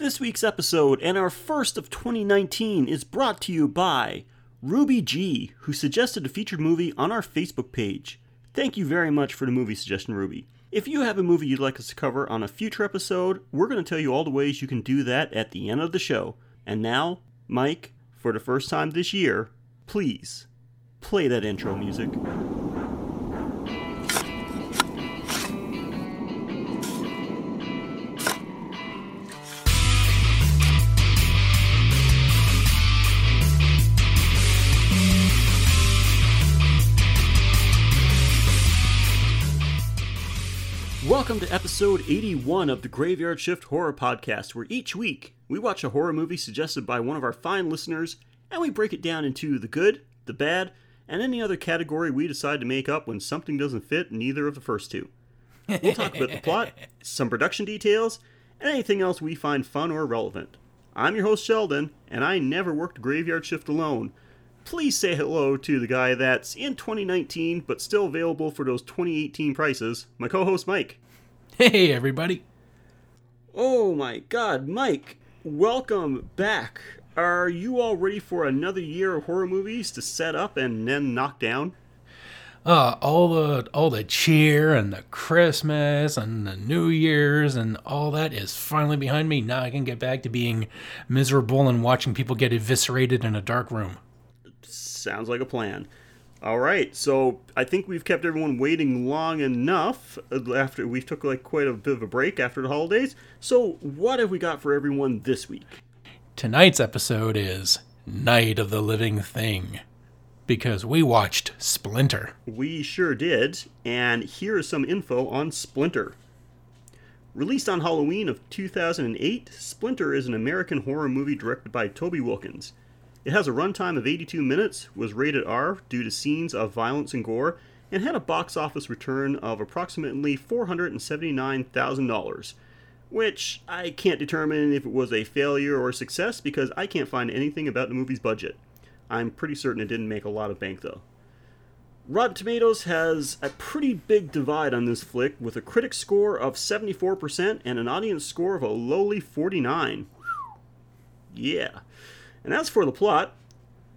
This week's episode and our first of 2019 is brought to you by Ruby G, who suggested a featured movie on our Facebook page. Thank you very much for the movie suggestion, Ruby. If you have a movie you'd like us to cover on a future episode, we're going to tell you all the ways you can do that at the end of the show. And now, Mike, for the first time this year, please play that intro music. Welcome to episode 81 of the Graveyard Shift Horror Podcast, where each week we watch a horror movie suggested by one of our fine listeners and we break it down into the good, the bad, and any other category we decide to make up when something doesn't fit in either of the first two. We'll talk about the plot, some production details, and anything else we find fun or relevant. I'm your host, Sheldon, and I never worked graveyard shift alone. Please say hello to the guy that's in 2019 but still available for those 2018 prices, my co host, Mike. Hey, everybody. Oh my god, Mike, welcome back. Are you all ready for another year of horror movies to set up and then knock down? Uh, all the all the cheer and the Christmas and the New Year's and all that is finally behind me. Now I can get back to being miserable and watching people get eviscerated in a dark room. Sounds like a plan. All right, so I think we've kept everyone waiting long enough uh, after we took like quite a bit of a break after the holidays. So, what have we got for everyone this week? Tonight's episode is Night of the Living Thing because we watched Splinter. We sure did, and here is some info on Splinter. Released on Halloween of 2008, Splinter is an American horror movie directed by Toby Wilkins. It has a runtime of 82 minutes, was rated R due to scenes of violence and gore, and had a box office return of approximately $479,000, which I can't determine if it was a failure or success because I can't find anything about the movie's budget. I'm pretty certain it didn't make a lot of bank though. Rotten Tomatoes has a pretty big divide on this flick with a critic score of 74% and an audience score of a lowly 49. Yeah. And as for the plot,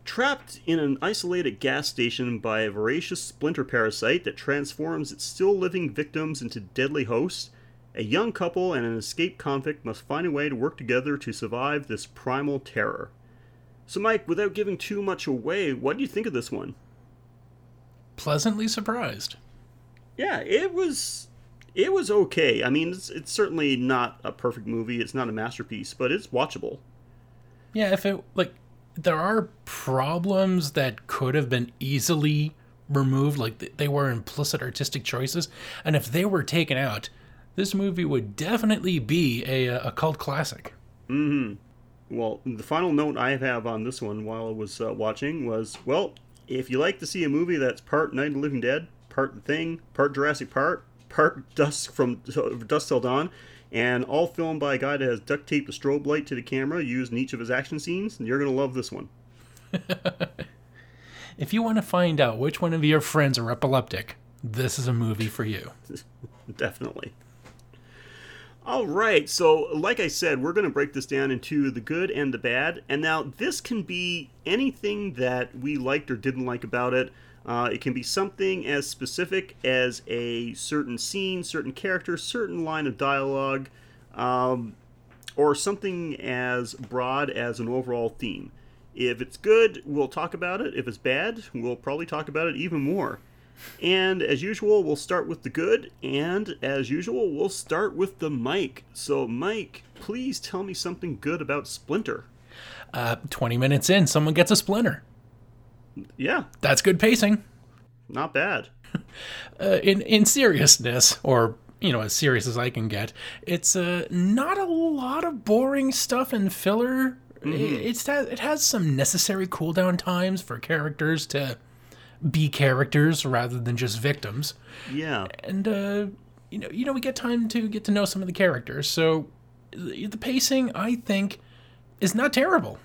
trapped in an isolated gas station by a voracious splinter parasite that transforms its still living victims into deadly hosts, a young couple and an escaped convict must find a way to work together to survive this primal terror. So, Mike, without giving too much away, what do you think of this one? Pleasantly surprised. Yeah, it was it was okay. I mean, it's, it's certainly not a perfect movie. It's not a masterpiece, but it's watchable. Yeah, if it like there are problems that could have been easily removed, like they were implicit artistic choices, and if they were taken out, this movie would definitely be a, a cult classic. Mm-hmm. Well, the final note I have on this one while I was uh, watching was, well, if you like to see a movie that's part Night of the Living Dead, part The Thing, part Jurassic Park, part Dusk from Dusk Till Dawn, and all filmed by a guy that has duct taped a strobe light to the camera used in each of his action scenes. And you're gonna love this one. if you want to find out which one of your friends are epileptic, this is a movie for you. Definitely. All right, so like I said, we're going to break this down into the good and the bad. And now this can be anything that we liked or didn't like about it. Uh, it can be something as specific as a certain scene, certain character, certain line of dialogue, um, or something as broad as an overall theme. If it's good, we'll talk about it. If it's bad, we'll probably talk about it even more. And as usual, we'll start with the good, and as usual, we'll start with the Mike. So, Mike, please tell me something good about Splinter. Uh, 20 minutes in, someone gets a splinter. Yeah. That's good pacing. Not bad. uh, in in seriousness, or you know, as serious as I can get, it's uh, not a lot of boring stuff and filler. Mm-hmm. It's it has some necessary cooldown times for characters to be characters rather than just victims. Yeah. And uh, you know, you know, we get time to get to know some of the characters. So the pacing, I think, is not terrible.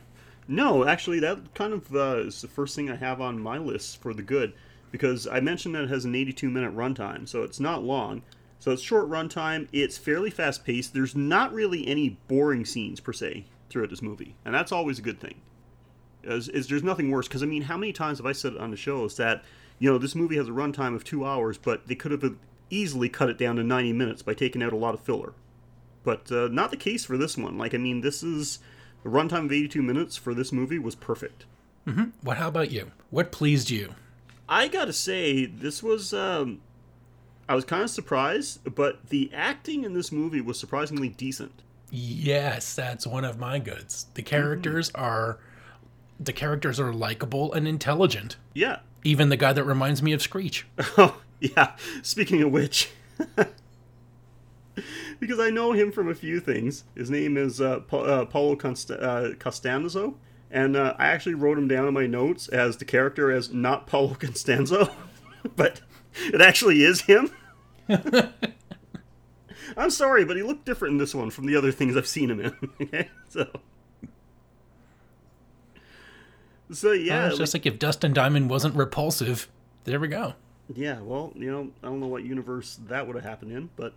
No, actually, that kind of uh, is the first thing I have on my list for the good because I mentioned that it has an 82 minute runtime, so it's not long. So it's short runtime. It's fairly fast paced. There's not really any boring scenes per se throughout this movie, and that's always a good thing. Is, is there's nothing worse because I mean, how many times have I said on the shows that you know this movie has a runtime of two hours, but they could have easily cut it down to 90 minutes by taking out a lot of filler. But uh, not the case for this one. Like I mean, this is the runtime of 82 minutes for this movie was perfect. Mm-hmm. What? How about you? What pleased you? I gotta say, this was. Um, I was kind of surprised, but the acting in this movie was surprisingly decent. Yes, that's one of my goods. The characters mm-hmm. are the characters are likable and intelligent. Yeah. Even the guy that reminds me of Screech. Oh, yeah. Speaking of which, because I know him from a few things. His name is uh, pa- uh, Paulo Const- uh, Costanzo, and uh, I actually wrote him down in my notes as the character as not Paulo Costanzo, but it actually is him. I'm sorry, but he looked different in this one from the other things I've seen him in. okay, so. So yeah, it's just like, like if Dustin Diamond wasn't repulsive. There we go. Yeah, well, you know, I don't know what universe that would have happened in, but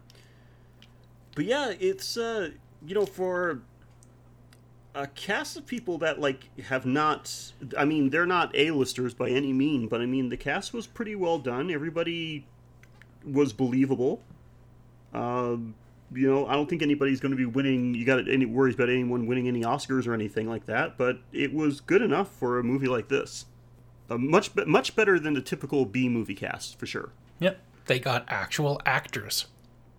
but yeah, it's uh, you know, for a cast of people that like have not I mean, they're not A-listers by any mean, but I mean, the cast was pretty well done. Everybody was believable. Um, you know, I don't think anybody's going to be winning. You got any worries about anyone winning any Oscars or anything like that? But it was good enough for a movie like this. Much much better than the typical B movie cast for sure. Yep, they got actual actors.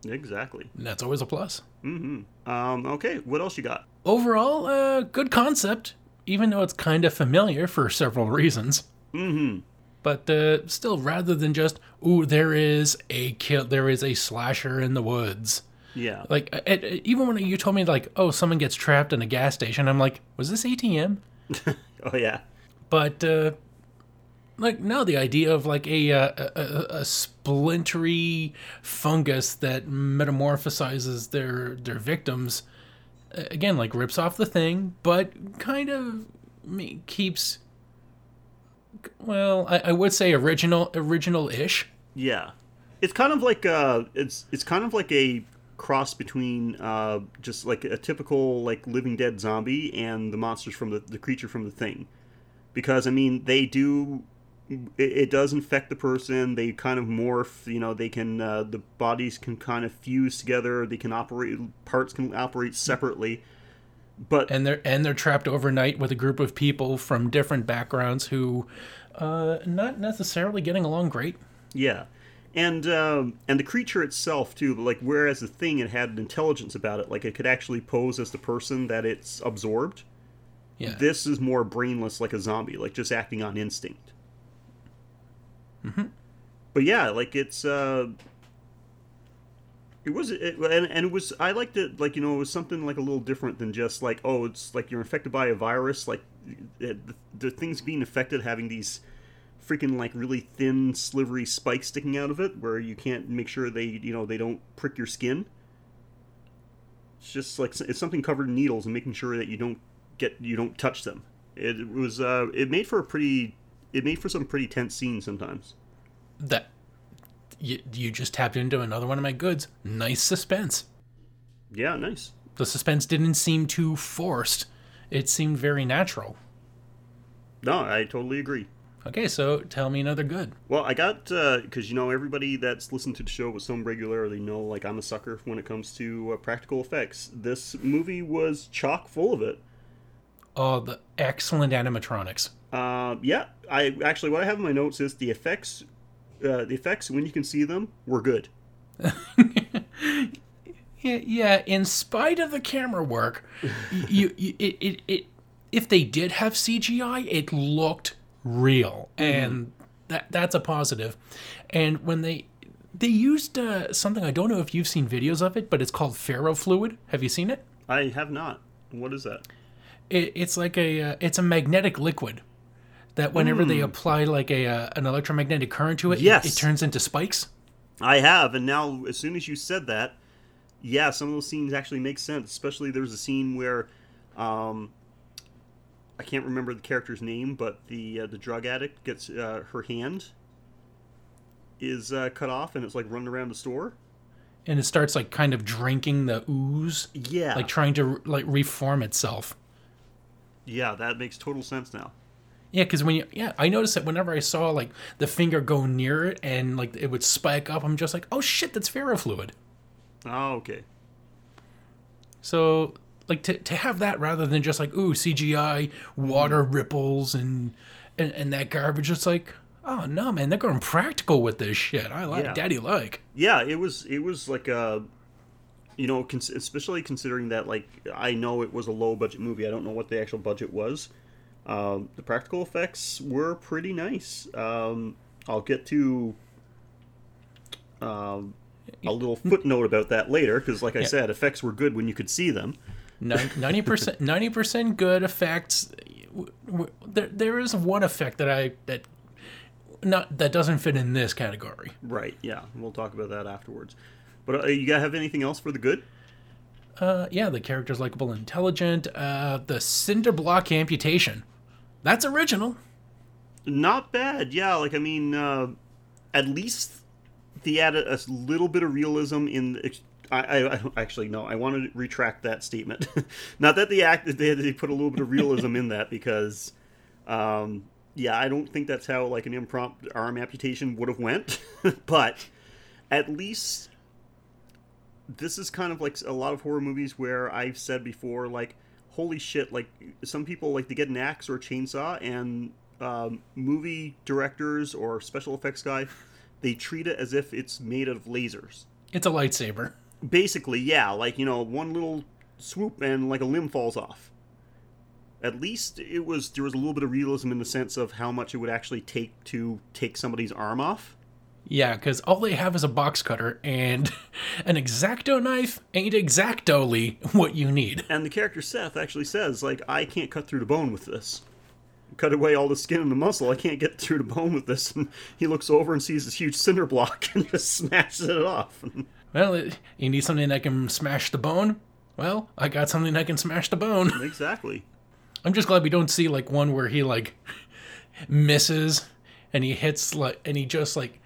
Exactly. And that's always a plus. Mm-hmm. Um, okay, what else you got? Overall, uh, good concept, even though it's kind of familiar for several reasons. Mm-hmm. But uh, still, rather than just ooh, there is a kill, there is a slasher in the woods yeah. Like it, it, even when you told me like, oh, someone gets trapped in a gas station, I'm like, was this ATM? oh yeah. But uh, like no, the idea of like a, uh, a, a, a splintery fungus that metamorphosizes their their victims again like rips off the thing, but kind of keeps well, I, I would say original original ish. Yeah, it's kind of like uh, it's it's kind of like a cross between uh, just like a typical like Living Dead zombie and the monsters from the the creature from the Thing, because I mean they do it, it does infect the person. They kind of morph. You know, they can uh, the bodies can kind of fuse together. They can operate parts can operate separately. But and they're and they're trapped overnight with a group of people from different backgrounds who, uh, not necessarily getting along great. Yeah, and um, and the creature itself too. Like whereas the thing it had an intelligence about it, like it could actually pose as the person that it's absorbed. Yeah. This is more brainless, like a zombie, like just acting on instinct. Mm-hmm. But yeah, like it's. Uh, it was, it, and, and it was. I liked it. Like you know, it was something like a little different than just like, oh, it's like you're infected by a virus. Like the, the things being affected, having these freaking like really thin slivery spikes sticking out of it where you can't make sure they you know they don't prick your skin it's just like it's something covered in needles and making sure that you don't get you don't touch them it was uh it made for a pretty it made for some pretty tense scenes sometimes that you, you just tapped into another one of my goods nice suspense yeah nice the suspense didn't seem too forced it seemed very natural no i totally agree Okay, so tell me another good. Well, I got because uh, you know everybody that's listened to the show with some regularity know like I'm a sucker when it comes to uh, practical effects. This movie was chock full of it. Oh, the excellent animatronics. Uh, yeah, I actually what I have in my notes is the effects. Uh, the effects when you can see them were good. yeah, yeah. In spite of the camera work, you, you it, it, it if they did have CGI, it looked real, mm-hmm. and that that's a positive. And when they they used uh, something I don't know if you've seen videos of it, but it's called ferrofluid. Have you seen it? I have not. What is that? It, it's like a uh, it's a magnetic liquid that whenever mm. they apply like a uh, an electromagnetic current to it, yes. it, it turns into spikes. I have, and now as soon as you said that, yeah, some of those scenes actually make sense. Especially there's a scene where um, I can't remember the character's name, but the uh, the drug addict gets uh, her hand is uh, cut off and it's like running around the store. and it starts like kind of drinking the ooze, Yeah. like trying to like reform itself. yeah, that makes total sense now. Yeah, because when you yeah, I noticed that whenever I saw like the finger go near it and like it would spike up, I'm just like, oh shit, that's ferrofluid. Oh, okay. So like to to have that rather than just like ooh CGI water mm. ripples and and, and that garbage, it's like oh no man, they're going practical with this shit. I like Yeah. daddy like. Yeah, it was it was like a you know, especially considering that like I know it was a low budget movie. I don't know what the actual budget was. Um, the practical effects were pretty nice. Um, I'll get to um, a little footnote about that later because, like I Yeah. said, effects were good when you could see them. Ninety percent, ninety percent good effects. There, there is one effect that I that not that doesn't fit in this category. Right? Yeah, we'll talk about that afterwards. But uh, you gotta have anything else for the good? Uh, yeah, the character's likable, and intelligent. Uh, the cinder block amputation, that's original. Not bad, yeah. Like I mean, uh, at least they added a little bit of realism in. The, I, I, I actually no. I want to retract that statement. Not that the act they they put a little bit of realism in that because, um, yeah, I don't think that's how like an impromptu arm amputation would have went. but at least this is kind of like a lot of horror movies where I've said before, like, holy shit, like some people like to get an axe or a chainsaw, and um, movie directors or special effects guy, they treat it as if it's made out of lasers. It's a lightsaber. Basically, yeah, like you know, one little swoop and like a limb falls off. At least it was there was a little bit of realism in the sense of how much it would actually take to take somebody's arm off. Yeah, because all they have is a box cutter and an X-Acto knife ain't exactly what you need. And the character Seth actually says, like, I can't cut through the bone with this. Cut away all the skin and the muscle. I can't get through the bone with this. And he looks over and sees this huge cinder block and just smashes it off. Well, you need something that can smash the bone. Well, I got something that can smash the bone. exactly. I'm just glad we don't see like one where he like misses and he hits like and he just like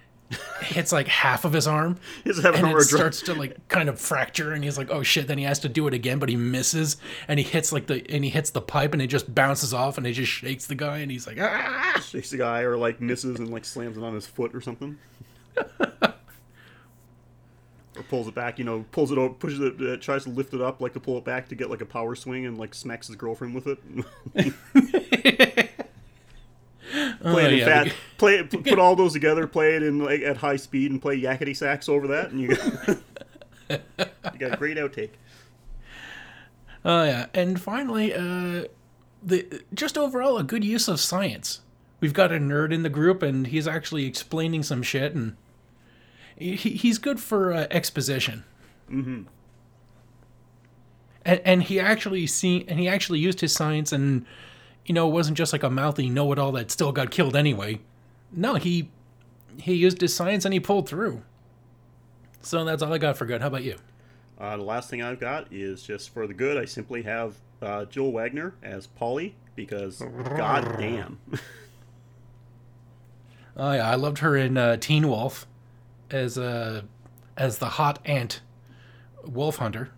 hits like half of his arm and a it starts to like kind of fracture and he's like oh shit then he has to do it again but he misses and he hits like the and he hits the pipe and it just bounces off and it just shakes the guy and he's like ah shakes the guy or like misses and like slams it on his foot or something. or pulls it back, you know, pulls it over, pushes it, uh, tries to lift it up like to pull it back to get like a power swing and like smacks his girlfriend with it. play it in yeah, fat, we- play it, put all those together, play it in like at high speed, and play yakety sax over that, and you got, you got a great outtake. Oh yeah, and finally, uh, the just overall a good use of science. We've got a nerd in the group, and he's actually explaining some shit, and he, he's good for uh, exposition. Mm-hmm. And, and he actually see, and he actually used his science, and you know, it wasn't just like a mouthy know-it-all that still got killed anyway. No, he he used his science and he pulled through. So that's all I got for good. How about you? Uh, the last thing I've got is just for the good. I simply have uh, Jill Wagner as Polly because, god damn, Oh yeah, I loved her in uh, Teen Wolf as uh, as the hot ant wolf hunter.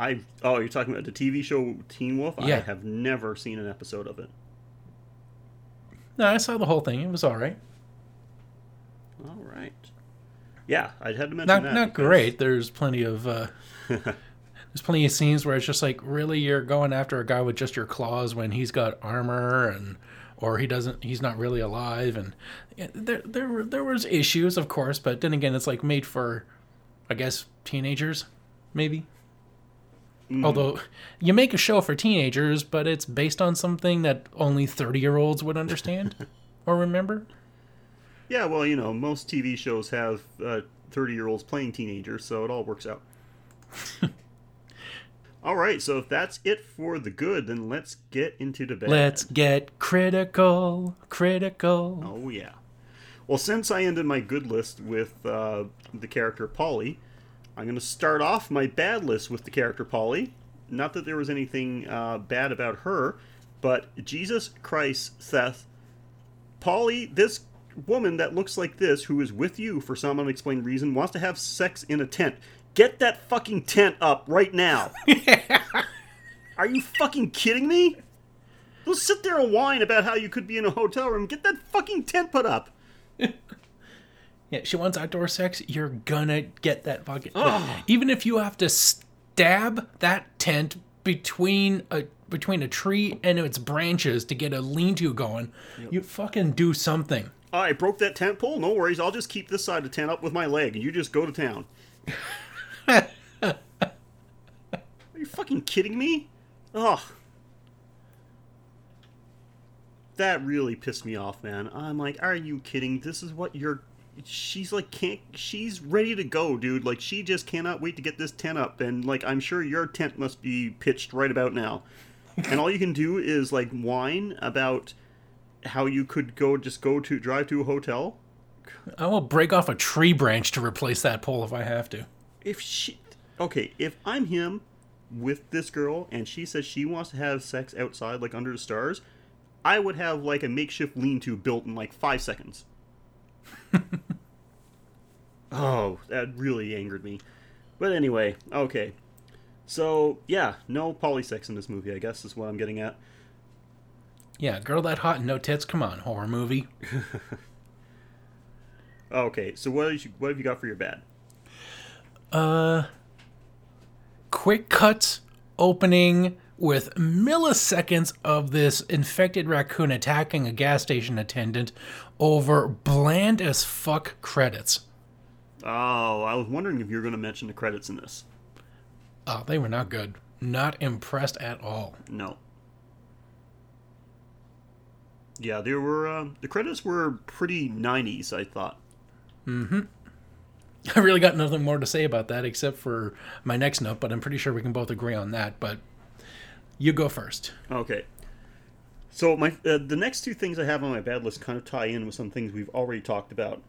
I oh you're talking about the TV show Teen Wolf. I have never seen an episode of it. No, I saw the whole thing. It was all right. All right, yeah, I had to mention Not that. not because- great. There's plenty of uh, there's plenty of scenes where it's just like really you're going after a guy with just your claws when he's got armor and or he doesn't he's not really alive and there there there was issues of course, but then again it's like made for I guess teenagers maybe. Although you make a show for teenagers, but it's based on something that only 30 year olds would understand or remember. Yeah, well, you know, most TV shows have uh, 30 year olds playing teenagers, so it all works out. all right, so if that's it for the good, then let's get into the bad. Let's get critical, critical. Oh, yeah. Well, since I ended my good list with uh, the character Polly, I'm going to start off my bad list with the character Polly. Not that there was anything uh, bad about her, but Jesus Christ, Seth, Polly, this woman that looks like this, who is with you for some unexplained reason, wants to have sex in a tent. Get that fucking tent up right now. Are you fucking kidding me? Don't sit there and whine about how you could be in a hotel room. Get that fucking tent put up. Yeah, she wants outdoor sex. You're gonna get that fucking. Ugh. Even if you have to stab that tent between a between a tree and its branches to get a lean-to going, you fucking do something. I broke that tent pole. No worries. I'll just keep this side of the tent up with my leg, and you just go to town. Are you fucking kidding me? Ugh. That really pissed me off, man. I'm like, are you kidding? This is what you're. She's like, can't. She's ready to go, dude. Like, she just cannot wait to get this tent up. And, like, I'm sure your tent must be pitched right about now. and all you can do is, like, whine about how you could go, just go to, drive to a hotel. I will break off a tree branch to replace that pole if I have to. if she okay if i'm him with this girl and she says she wants to have sex outside like under the stars i would have like a makeshift lean-to built in like five seconds oh that really angered me but anyway okay so yeah no Polly sex in this movie i guess is what i'm getting at Yeah, girl that hot and no tits. Come on, horror movie. okay so what, is what have you got for your bad Uh, quick cuts opening with milliseconds of this infected raccoon attacking a gas station attendant over bland as fuck credits. oh i was wondering if you were going to mention the credits in this Oh, they were not good. Not impressed at all. No. Yeah, there were um, the credits were pretty '90s. I thought. Mm-hmm. I really got nothing more to say about that except for my next note, but I'm pretty sure we can both agree on that. But you go first. Okay. So my uh, the next two things I have on my bad list kind of tie in with some things we've already talked about.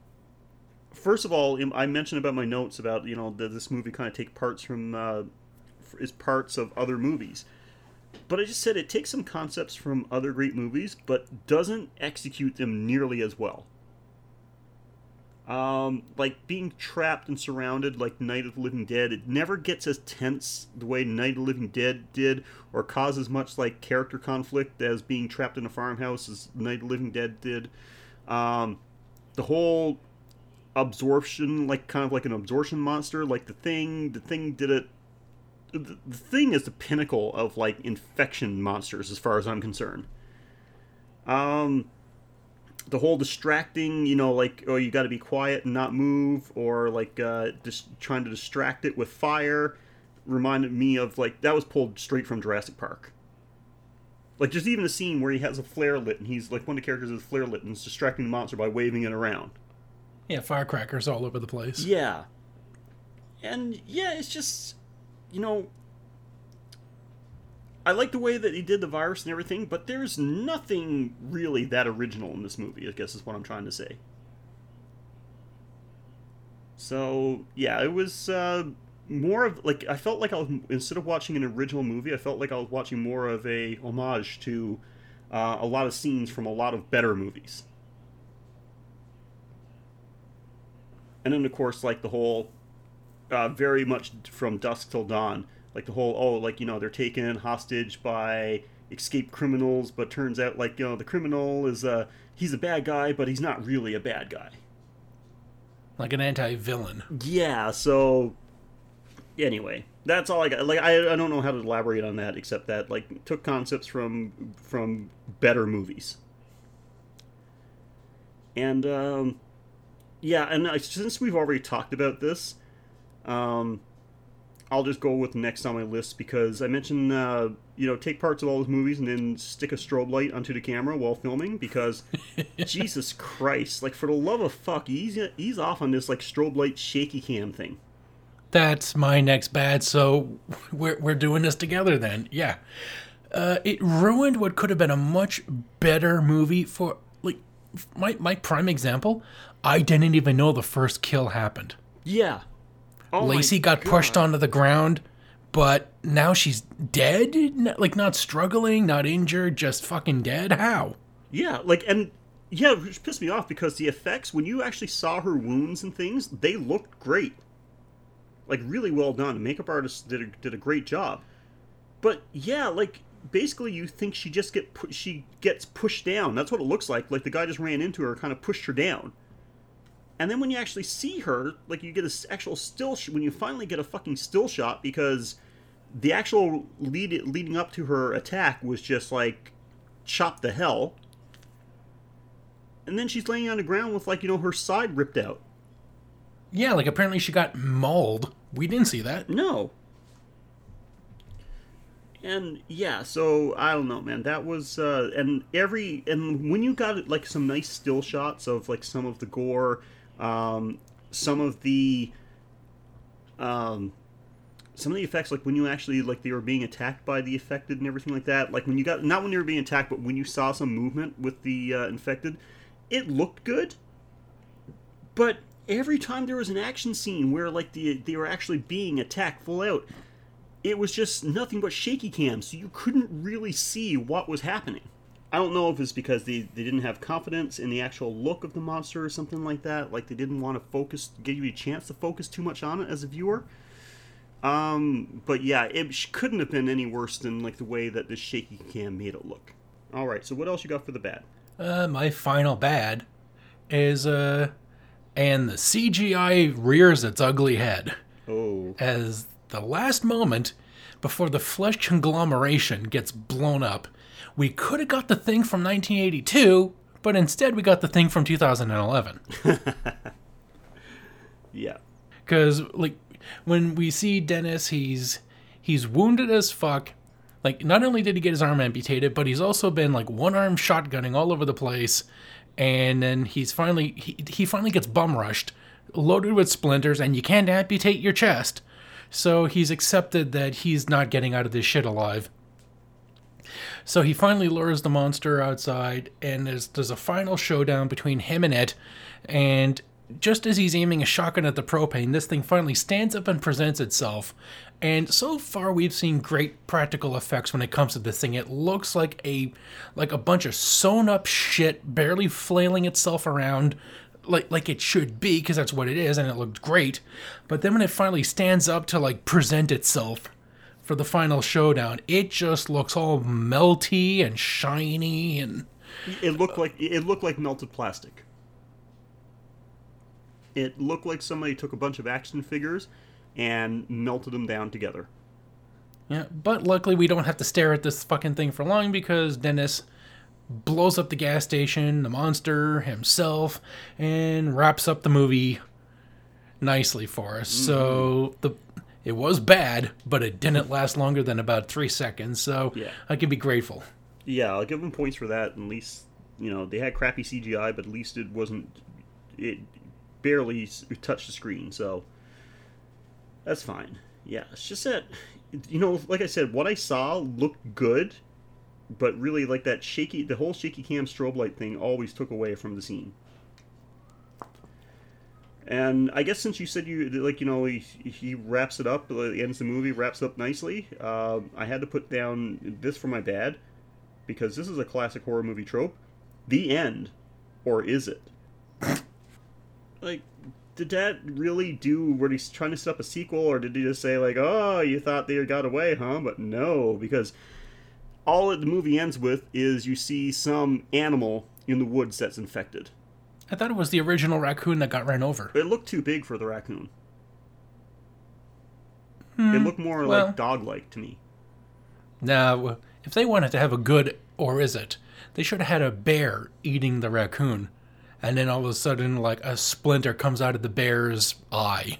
First of all, I mentioned about my notes about you know that this movie kind of take parts from uh, is parts of other movies, but I just said it takes some concepts from other great movies, but doesn't execute them nearly as well. Um, like being trapped and surrounded like Night of the Living Dead, it never gets as tense the way Night of the Living Dead did, or causes much like character conflict as being trapped in a farmhouse as Night of the Living Dead did. Um, the whole absorption, like kind of like an absorption monster, like the thing, the thing did it. The, the thing is the pinnacle of like infection monsters, as far as I'm concerned. Um, the whole distracting, you know, like oh, you got to be quiet and not move, or like uh, just trying to distract it with fire, reminded me of like that was pulled straight from Jurassic Park. Like just even a scene where he has a flare lit, and he's like one of the characters is flare lit and is distracting the monster by waving it around. Yeah, firecrackers all over the place. Yeah, and yeah, it's just you know. I like the way that he did the virus and everything, but there's nothing really that original in this movie, I guess is what I'm trying to say. So, yeah, it was uh, more of like I felt like I was instead of watching an original movie, I felt like I was watching more of a homage to uh, a lot of scenes from a lot of better movies. And then, of course, like the whole uh, very much from dusk till dawn like the whole oh like you know they're taken hostage by escaped criminals but turns out like you know the criminal is uh he's a bad guy but he's not really a bad guy. Like an anti villain. yeah so anyway that's all i got. Like I, I don't know how to elaborate on that except that like took concepts from from better movies. And um yeah and I, since we've already talked about this um I'll just go with next on my list because I mentioned, uh, you know, take parts of all those movies and then stick a strobe light onto the camera while filming because, Jesus Christ, like for the love of fuck, ease ease off on this like strobe light shaky cam thing. That's my next bad, so we're, we're doing this together then. Yeah. Uh, it ruined what could have been a much better movie for, like, my, my prime example. I didn't even know the first kill happened. Yeah. Oh Lacey got pushed onto the ground, but now she's dead? Like, not struggling, not injured, just fucking dead? How? Yeah, like and Yeah, which pissed me off because the effects, when you actually saw her wounds and things, they looked great. Like, really well done. The makeup artist did a, did a great job. But, yeah, like, basically you think she just get pu- she gets pushed down. That's what it looks like. Like, the guy just ran into her, kind of pushed her down. And then when you actually see her, like, you get an actual still, sh- when you finally get a fucking still shot, because the actual lead leading up to her attack was just, like, chop the hell and then she's laying on the ground with like you know her side ripped out. Yeah, like apparently she got mauled. We didn't see that. No. And yeah, so I don't know, man. That was uh and every and when you got like some nice still shots of like some of the gore, um some of the um some of the effects like when you actually like they were being attacked by the infected and everything like that like when you got not when you were being attacked but when you saw some movement with the uh, infected it looked good. But every time there was an action scene where like the they were actually being attacked full out it was just nothing but shaky cam so you couldn't really see what was happening i don't know if it's because they, they didn't have confidence in the actual look of the monster or something like that like they didn't want to focus give you a chance to focus too much on it as a viewer um, but yeah, it couldn't have been any worse than like the way that the shaky cam made it look. All right, so what else you got for the bad? Uh, my final bad is uh, and the CGI rears its ugly head Oh, as the last moment before the flesh conglomeration gets blown up. We could have got the thing from 1982, but instead we got the thing from 2011. yeah, because like when we see Dennis, he's he's wounded as fuck. Like not only did he get his arm amputated, but he's also been like one arm shotgunning all over the place, and then he's finally he he finally gets bum rushed, loaded with splinters, and you can't amputate your chest. So he's accepted that he's not getting out of this shit alive. So he finally lures the monster outside, and there's there's a final showdown between him and it. And just as he's aiming a shotgun at the propane, this thing finally stands up and presents itself. And so far, we've seen great practical effects when it comes to this thing. It looks like a like a bunch of sewn up shit, barely flailing itself around, like like it should be, because that's what it is, and it looked great. But then when it finally stands up to like present itself for the final showdown, it just looks all melty and shiny and it looked like it looked like melted plastic. It looked like somebody took a bunch of action figures and melted them down together. yeah. But luckily, we don't have to stare at this fucking thing for long because Dennis blows up the gas station, the monster himself, and wraps up the movie nicely for us. So mm-hmm. the it was bad, but it didn't last longer than about three seconds. So Yeah. I can be grateful. Yeah, I'll give them points for that. At least you know they had crappy CGI, but at least it wasn't. It barely touched the screen, so that's fine. Yeah, it's just that you know, like I said, what I saw looked good, but really like that shaky, the whole shaky cam strobe light thing always took away from the scene. And I guess since you said you like you know he, he wraps it up, ends the movie, wraps up nicely. Uh, I had to put down this for my dad because this is a classic horror movie trope. The end, or is it? like, did that really do? Were he trying to set up a sequel, or did he just say like, "Oh, you thought they got away, huh?" But no, because all that the movie ends with is you see some animal in the woods that's infected. I thought it was the original raccoon that got ran over. It looked too big for the raccoon. it hmm. looked more well- like dog-like to me. Now, if they wanted to have a good or is it, they should have had a bear eating the raccoon. And then all of a sudden, like a splinter comes out of the bear's eye.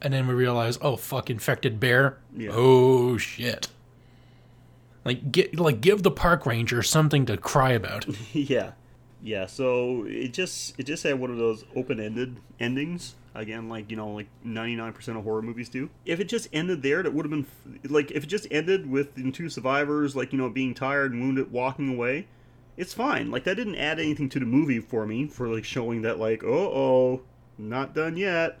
And then we realize, oh, fuck, infected bear. Yeah. Oh, shit. Like, get, like, give the park ranger something to cry about. yeah yeah so it just it just had one of those open-ended endings. Again like you know like 99% of horror movies do. If it just ended there that would have been like if it just ended with the two survivors like you know being tired and wounded walking away it's fine. Like that didn't add anything to the movie for me for like showing that like oh oh not done yet.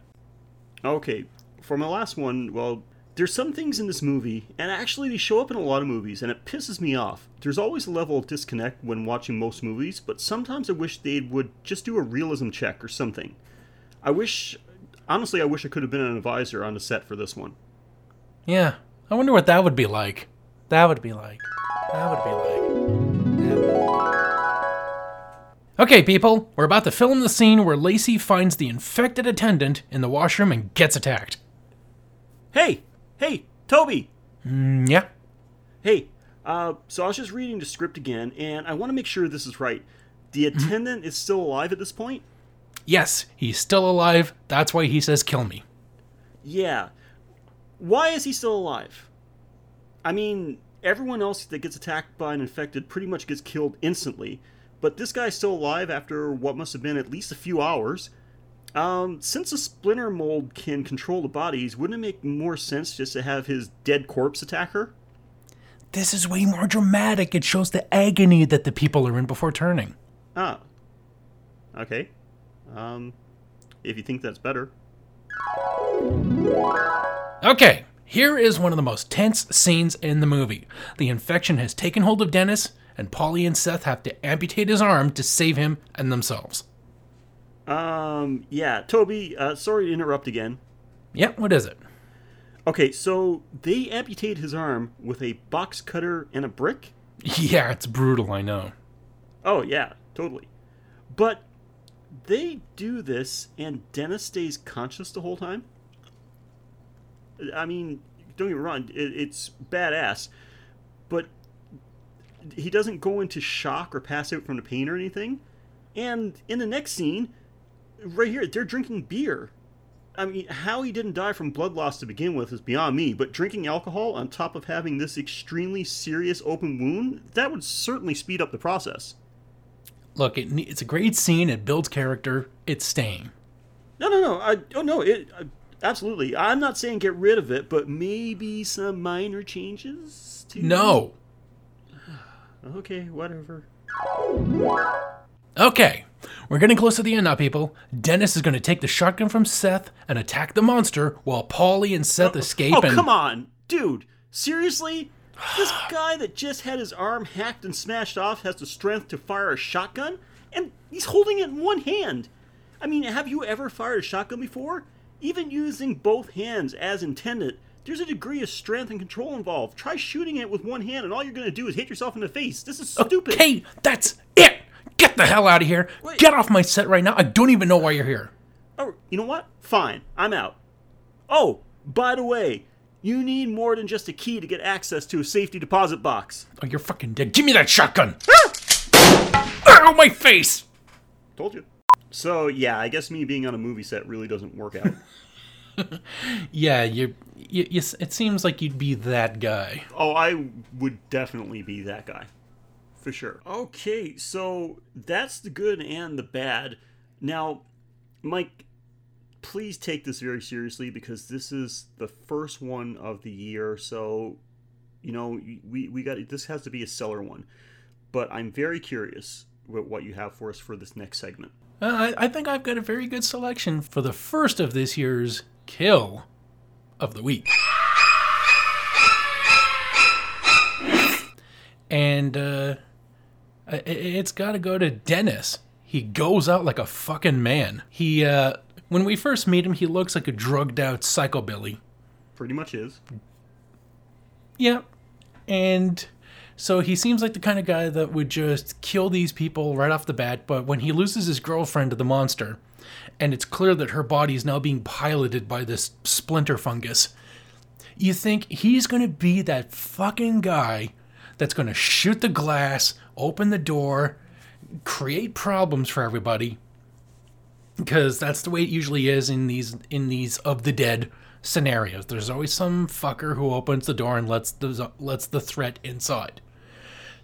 Okay for my last one well there's some things in this movie, and actually they show up in a lot of movies, and it pisses me off. There's always a level of disconnect when watching most movies, but sometimes I wish they would just do a realism check or something. I wish, honestly, I wish I could have been an advisor on the set for this one. Yeah, I wonder what that would be like. That would be like. That would be like. That would be like. Okay, people, we're about to film the scene where Lacey finds the infected attendant in the washroom and gets attacked. Hey, hey, Toby. Mm, yeah. Hey, uh, so I was just reading the script again, and I want to make sure this is right. The attendant is still alive at this point. Yes, he's still alive. That's why he says kill me. Yeah. Why is he still alive? I mean, everyone else that gets attacked by an infected pretty much gets killed instantly, but this guy's still alive after what must have been at least a few hours. Um, since a splinter mold can control the bodies, wouldn't it make more sense just to have his dead corpse attack her? This is way more dramatic. It shows the agony that the people are in before turning. Ah. Okay. Um, if you think that's better. Okay, here is one of the most tense scenes in the movie. The infection has taken hold of Dennis, and Polly and Seth have to amputate his arm to save him and themselves. Um, yeah, Toby, uh, sorry to interrupt again. Yep, what is it? Okay, so they amputate his arm with a box cutter and a brick? Yeah, it's brutal, I know. Oh, yeah, totally. But they do this and Dennis stays conscious the whole time? I mean, don't get me wrong, it, it's badass, but he doesn't go into shock or pass out from the pain or anything. And in the next scene, right here, they're drinking beer. I mean, how he didn't die from blood loss to begin with is beyond me, but drinking alcohol on top of having this extremely serious open wound, that would certainly speed up the process. Look, it, it's a great scene. It builds character. It's staying. No, no, no. I, oh, no. It uh, absolutely. I'm not saying get rid of it, but maybe some minor changes. To... No. Okay, whatever. Okay, we're getting close to the end now, people. Dennis is going to take the shotgun from Seth and attack the monster while Polly and Seth oh, escape. Oh, and come on, dude. Seriously? This guy that just had his arm hacked and smashed off has the strength to fire a shotgun? And he's holding it in one hand. I mean, have you ever fired a shotgun before? Even using both hands as intended, there's a degree of strength and control involved. Try shooting it with one hand, and all you're going to do is hit yourself in the face. This is stupid. Okay, that's it. Get the hell out of here. Wait. Get off my set right now. I don't even know why you're here. Oh, you know what? Fine. I'm out. Oh, by the way, you need more than just a key to get access to a safety deposit box. Oh, you're fucking dead. Give me that shotgun. Ah! Ah, Ow, my face. Told you. So, yeah, I guess me being on a movie set really doesn't work out. Yeah, you, you, you. It seems like you'd be that guy. oh, I would definitely be that guy. For sure. Okay, so that's the good and the bad. Now, Mike, please take this very seriously because this is the first one of the year. So, you know, we, we got this has to be a seller one. But I'm very curious what what you have for us for this next segment. Uh, I, I think I've got a very good selection for the first of this year's kill of the week. And uh, i- i- it's got to go to Dennis. He goes out like a fucking man. He, uh, when we first meet him, he looks like a drugged out psychobilly. Pretty much is. Yeah. And so he seems like the kind of guy that would just kill these people right off the bat, but when he loses his girlfriend to the monster, and it's clear that her body is now being piloted by this splinter fungus, you think he's going to be that fucking guy that's going to shoot the glass, open the door, create problems for everybody because that's the way it usually is in these in these of the dead scenarios. There's always some fucker who opens the door and lets the lets the threat inside.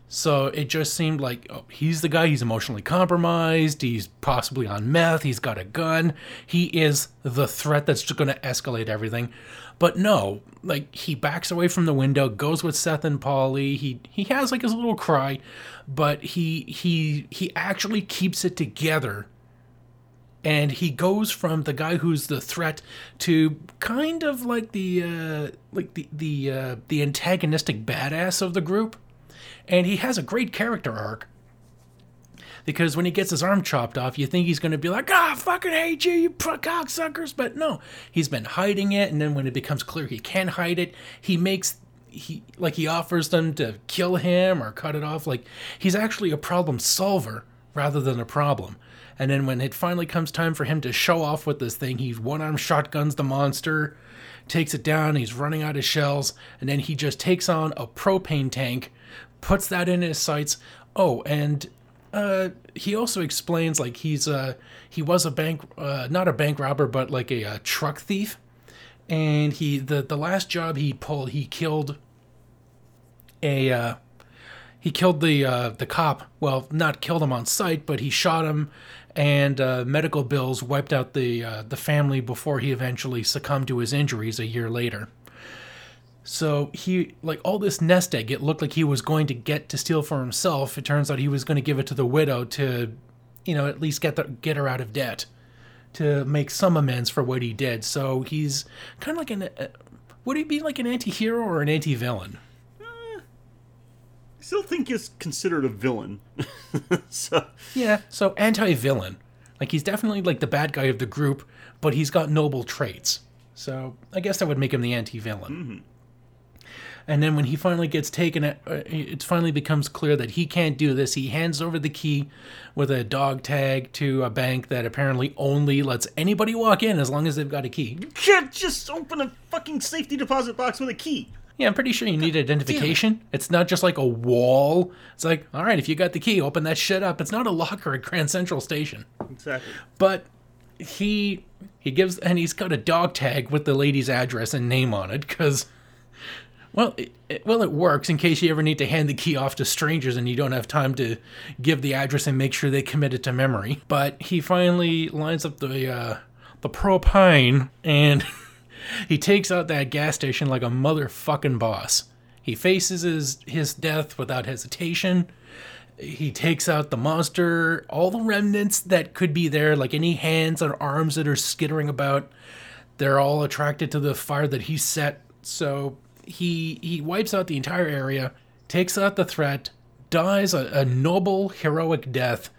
So it just seemed like oh, he's the guy. He's emotionally compromised. He's possibly on meth. He's got a gun. He is the threat that's just going to escalate everything. But no, like he backs away from the window, goes with Seth and Polly. He he has like his little cry, but he he he actually keeps it together and he goes from the guy who's the threat to kind of like the uh, like the the uh, the antagonistic badass of the group, and he has a great character arc. Because when he gets his arm chopped off, you think he's going to be like, "Ah, I fucking hate you, you cocksuckers!" But no, he's been hiding it, and then when it becomes clear he can hide it, he makes he like he offers them to kill him or cut it off. Like he's actually a problem solver rather than a problem. And then when it finally comes time for him to show off with this thing, he one arm shotguns the monster, takes it down, he's running out of shells, and then he just takes on a propane tank, puts that in his sights. Oh, and uh, he also explains like he's uh he was a bank uh, not a bank robber but like a, a truck thief. And he the the last job he pulled he killed a uh, he killed the uh, the cop. Well not killed him on sight but he shot him and uh, medical bills wiped out the uh, the family before he eventually succumbed to his injuries a year later so he like all this nest egg it looked like he was going to get to steal for himself. It turns out he was going to give it to the widow to you know at least get the, get her out of debt to make some amends for what he did. So he's kind of like an uh, would he be like an anti-hero or an anti-villain? I still think he's considered a villain. so yeah so anti-villain. Like he's definitely like the bad guy of the group but he's got noble traits. So i guess that would make him the anti-villain and then when he finally gets taken, uh, it finally becomes clear that he can't do this. He hands over the key with a dog tag to a bank that apparently only lets anybody walk in as long as they've got a key. you can't just open a fucking safety deposit box with a key. Yeah, I'm pretty sure you need identification. It's not just like a wall. It's like, all right, if you got the key, open that shit up. It's not a locker at Grand Central Station. Exactly. But he he gives and he's got a dog tag with the lady's address and name on it because well it, it- well it works in case you ever need to hand the key off to strangers and you don't have time to give the address and make sure they commit it to memory but he finally lines up the uh the propane and he takes out that gas station like a motherfucking boss he faces his his death without hesitation he takes out the monster, all the remnants that could be there, like any hands or arms that are skittering about. They're all attracted to the fire that he set. So he he wipes out the entire area, takes out the threat, dies a, a noble heroic death,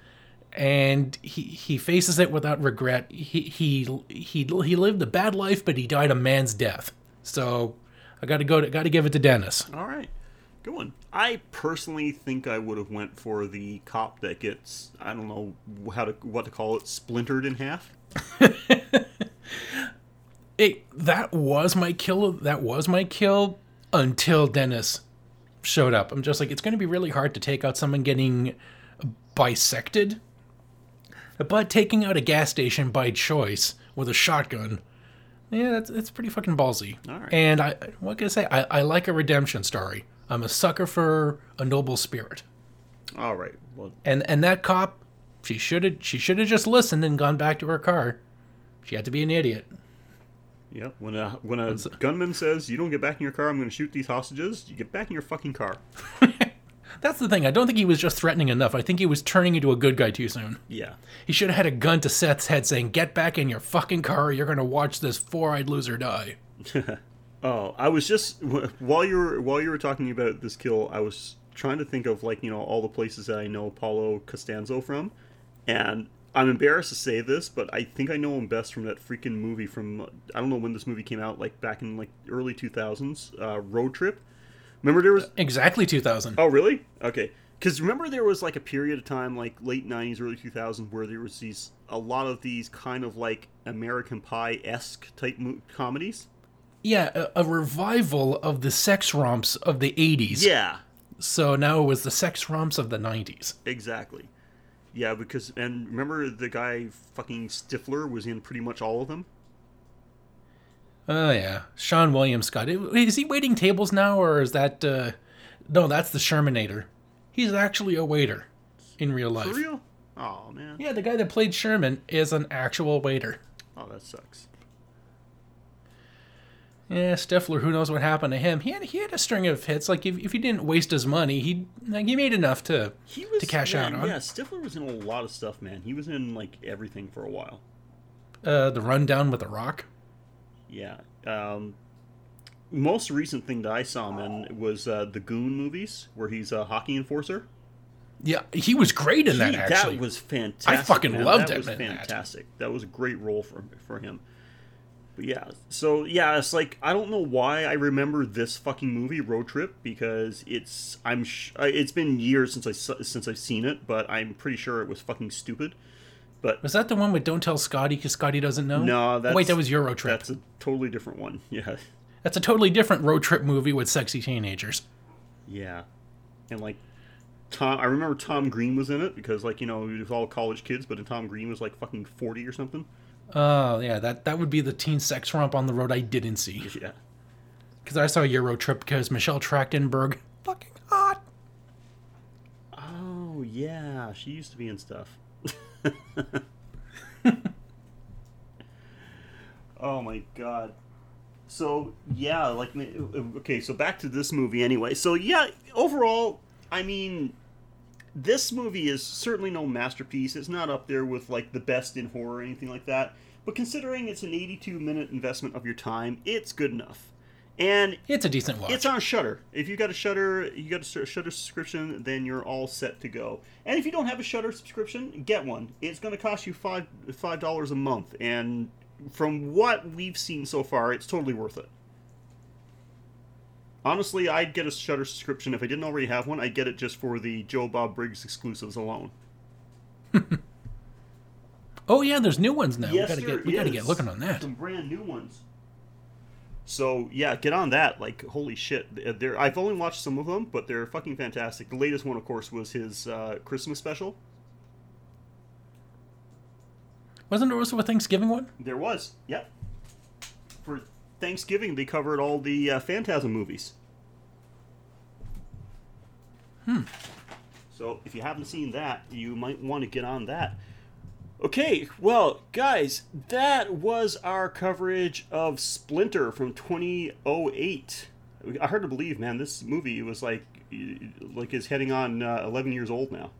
and he he faces it without regret. He he he he lived a bad life, but he died a man's death. So I got to go. Got to give it to Dennis. All right. Good one. I personally think I would have went for the cop that gets I don't know how to what to call it splintered in half. it that was my kill that was my kill until dennis showed up. I'm just like it's going to be really hard to take out someone getting bisected but taking out a gas station by choice with a shotgun yeah that's, that's pretty fucking ballsy. Right. and i what can i say? I, I like a redemption story. I'm a sucker for a noble spirit. All right. Well, and and that cop she should have she should have just listened and gone back to her car. She had to be an idiot yeah. When a when a gunman says you don't get back in your car, I'm going to shoot these hostages. You get back in your fucking car. That's the thing. I don't think he was just threatening enough. I think he was turning into a good guy too soon. Yeah. He should have had a gun to Seth's head saying, Get back in your fucking car or you're going to watch this four eyed loser die. Oh, I was just while you were while you were talking about this kill, I was trying to think of like you know all the places that I know Paulo Costanzo from, and I'm embarrassed to say this, but I think I know him best from that freaking movie from I don't know when this movie came out, like back in like early 2000s, uh, Road Trip. Remember there was Exactly 2000. oh really okay because remember there was like a period of time like late 90s early 2000s where there was these a lot of these kind of like American Pie esque type mo- comedies. Yeah, a, a revival of the sex romps of the 80s. Yeah, So now it was the sex romps of the 90s. Exactly. Yeah, because and remember the guy fucking Stifler was in pretty much all of them. Oh, yeah. Seann William Scott. Is he waiting tables now or is that. Uh... No, that's the Shermanator. He's actually a waiter in real life. For real? Oh man. Yeah, the guy that played Sherman is an actual waiter. Oh, that sucks. Yeah, Stifler, who knows what happened to him? He had he had a string of hits. Like if, if he didn't waste his money, he like he made enough to was to cash man, out on. Yeah, Stifler was in a lot of stuff, man. He was in like everything for a while. Uh, the rundown with the Rock. Yeah. Um, most recent thing that I saw him in was uh, the Goon movies, where he's a hockey enforcer. Yeah, he was great in that. Actually, that was fantastic. I fucking man. loved that him was in that. fantastic. That. was a great role for for him. But yeah, so yeah, it's like I don't know why I remember this fucking movie Road Trip because it's I'm sh- it's been years since I since I've seen it, but I'm pretty sure it was fucking stupid. But was that the one with "Don't Tell Scotty" because Scotty doesn't know? no, Oh, that's, wait, that was EuroTrip. That's a totally different one. Yeah, That's a totally different road trip movie with sexy teenagers. yeah, and like Tom, I remember Tom Green was in it because like you know it was all college kids, but then Tom Green was like fucking forty or something. Oh yeah, that that would be the teen sex romp on the road I didn't see Yeah. because I saw EuroTrip because Michelle Trachtenberg, fucking hot. Oh yeah, she used to be in stuff. oh my god. So yeah, like okay, so back to this movie anyway. So yeah, overall, I mean, this movie is certainly no masterpiece. It's not up there with like the best in horror or anything like that. But considering it's an 82 minute investment of your time, it's good enough. And It's a decent watch. it's on Shudder. If you got a Shudder, you got a Shudder subscription, then you're all set to go. And if you don't have a Shudder subscription, get one. It's going to cost you five five dollars a month, and from what we've seen so far, it's totally worth it. Honestly, I'd get a Shudder subscription if I didn't already have one. I'd get it just for the Joe Bob Briggs exclusives alone. oh yeah, there's new ones now. Yes, we gotta get we gotta get looking on that. Some brand new ones. So yeah, get on that. Like holy shit, they're, I've only watched some of them, but they're fucking fantastic. The latest one, of course, was his uh, Christmas special. Wasn't there also a Thanksgiving one? There was, yep. For Thanksgiving, they covered all the uh, Phantasm movies. Hmm. So if you haven't seen that, you might want to get on that. Okay, well, guys, that was our coverage of Splinter from 2008. I hard to believe, man. This movie was like, like is heading on uh, 11 years old now.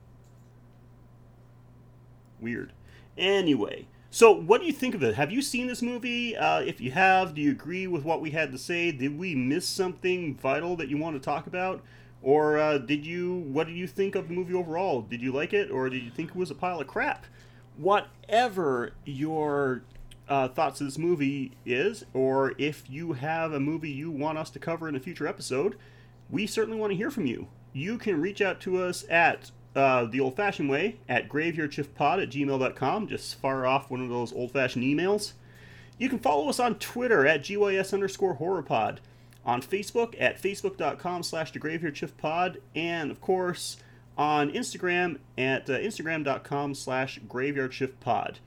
Weird. Anyway, so what do you think of it? Have you seen this movie? Uh, if you have, do you agree with what we had to say? Did we miss something vital that you want to talk about? Or uh, did you? What did you think of the movie overall? Did you like it, or did you think it was a pile of crap? Whatever your uh, thoughts of this movie is, or if you have a movie you want us to cover in a future episode, we certainly want to hear from you. You can reach out to us at uh, the old fashioned way at graveyardshiftpod at gmail.com. Just fire off one of those old fashioned emails. You can follow us on Twitter at GYS underscore horrorpod, on Facebook at facebook.com slash graveyard shift pod, and of course on Instagram at uh, instagram.com slash graveyard shift pod.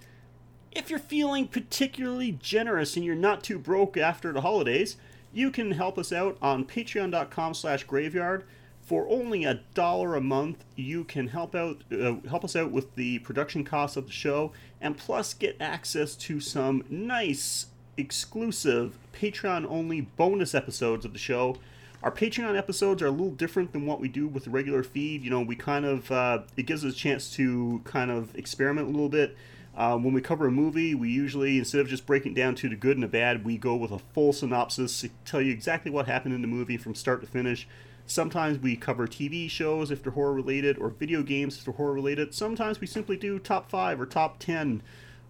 If you're feeling particularly generous and you're not too broke after the holidays, you can help us out on patreon.com slash graveyard. For only a dollar a month, you can help out uh, help us out with the production costs of the show, and plus get access to some nice exclusive Patreon only bonus episodes of the show. Our Patreon episodes are a little different than what we do with the regular feed. You know, we kind of uh, it gives us a chance to kind of experiment a little bit. Uh, when we cover a movie, we usually, instead of just breaking down to the good and the bad, we go with a full synopsis to tell you exactly what happened in the movie from start to finish. Sometimes we cover TV shows if they're horror related, or video games if they're horror related. Sometimes we simply do top five or top ten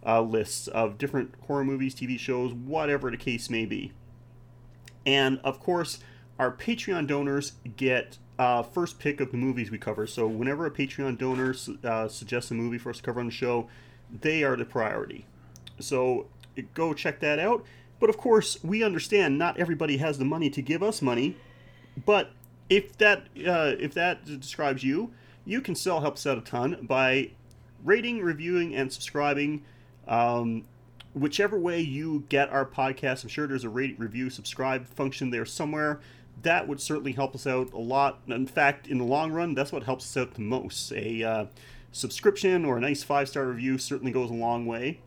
uh, lists of different horror movies, TV shows, whatever the case may be. And of course, our Patreon donors get uh, first pick of the movies we cover. So whenever a Patreon donor uh, suggests a movie for us to cover on the show, they are the priority. So go check that out. But of course, we understand not everybody has the money to give us money. But if that uh, if that describes you, you can still help us out a ton by rating, reviewing, and subscribing. Um, whichever way you get our podcast, I'm sure there's a rate, review, subscribe function there somewhere. That would certainly help us out a lot. In fact, in the long run, that's what helps us out the most. A uh, subscription or a nice five star review certainly goes a long way.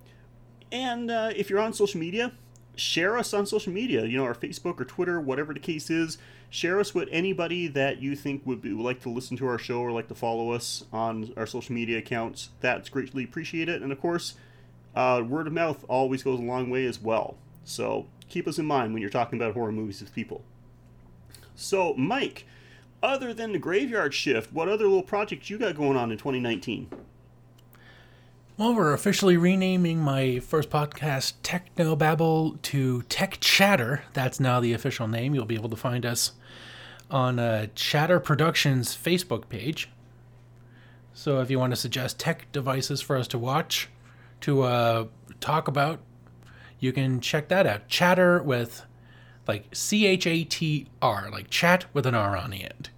And uh, if you're on social media, share us on social media. You know, our Facebook or Twitter, whatever the case is. Share us with anybody that you think would, be, would like to listen to our show or like to follow us on our social media accounts. That's greatly appreciated. And of course, uh, word of mouth always goes a long way as well. So keep us in mind when you're talking about horror movies with people. So, Mike, other than the graveyard shift, what other little projects you got going on in 2019? Well, we're officially renaming my first podcast, Techno Babble, to Tech Chatter. That's now the official name. You'll be able to find us on uh, Chatter Productions Facebook page. So if you want to suggest tech devices for us to watch, to uh, talk about, you can check that out. Chatter with like C H A T R, like chat with an R on the end.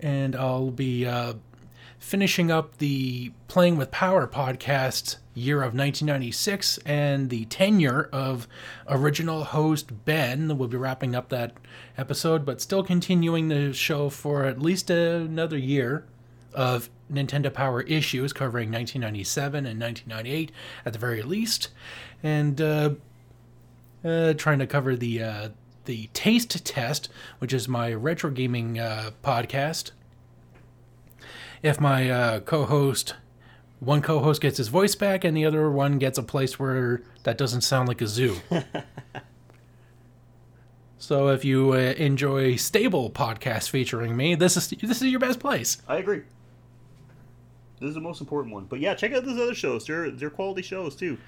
And I'll be uh, finishing up the Playing with Power podcast year of 1996 and the tenure of original host Ben. We'll be wrapping up that episode, but still continuing the show for at least another year of Nintendo Power issues covering 1997 and 1998 at the very least, and uh, uh, trying to cover the uh, the Taste Test, which is my retro gaming uh, podcast. If my uh, co-host, one co-host gets his voice back, and the other one gets a place where that doesn't sound like a zoo. so if you uh, enjoy stable podcasts featuring me, this is this is your best place. I agree. This is the most important one. But yeah, check out those other shows. They're they're quality shows too.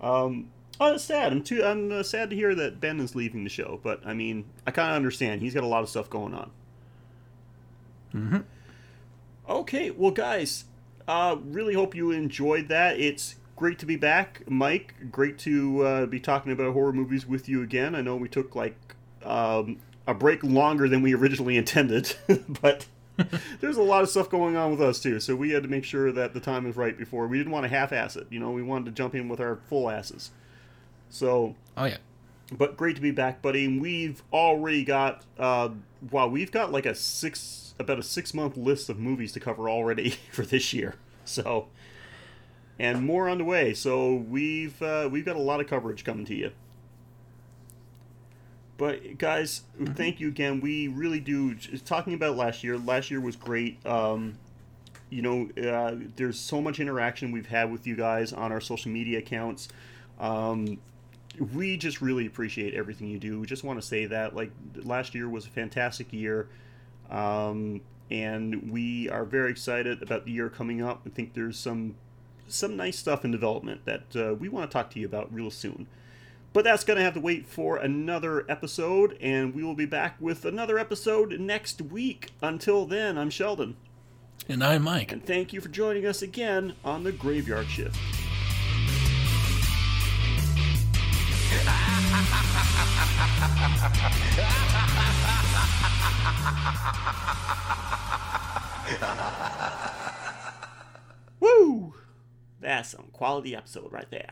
Um, oh, it's sad. I'm too. I'm uh, sad to hear that Ben is leaving the show. But I mean, I kind of understand. He's got a lot of stuff going on. Mm-hmm. Okay, well, guys, uh, really hope you enjoyed that. It's great to be back, Mike. Great to uh, be talking about horror movies with you again. I know we took like um, a break longer than we originally intended, but there's a lot of stuff going on with us too. So we had to make sure that the time was right before. We didn't want to half-ass it. You know, we wanted to jump in with our full asses. So. Oh yeah. But great to be back, buddy. We've already got. Uh, wow, we've got like a six about a six month list of movies to cover already for this year. So, and more on the way. So we've uh, we've got a lot of coverage coming to you. But guys, mm-hmm. thank you again. We really do. Talking about last year, last year was great. Um, you know, uh, there's so much interaction we've had with you guys on our social media accounts. Um, we just really appreciate everything you do. We just want to say that, like, last year was a fantastic year. Um, and we are very excited about the year coming up. I think there's some some nice stuff in development that uh, we want to talk to you about real soon. But that's going to have to wait for another episode, and we will be back with another episode next week. Until then, I'm Sheldon. And I'm Mike. And thank you for joining us again on the Graveyard Shift. Woo! That's some quality episode right there.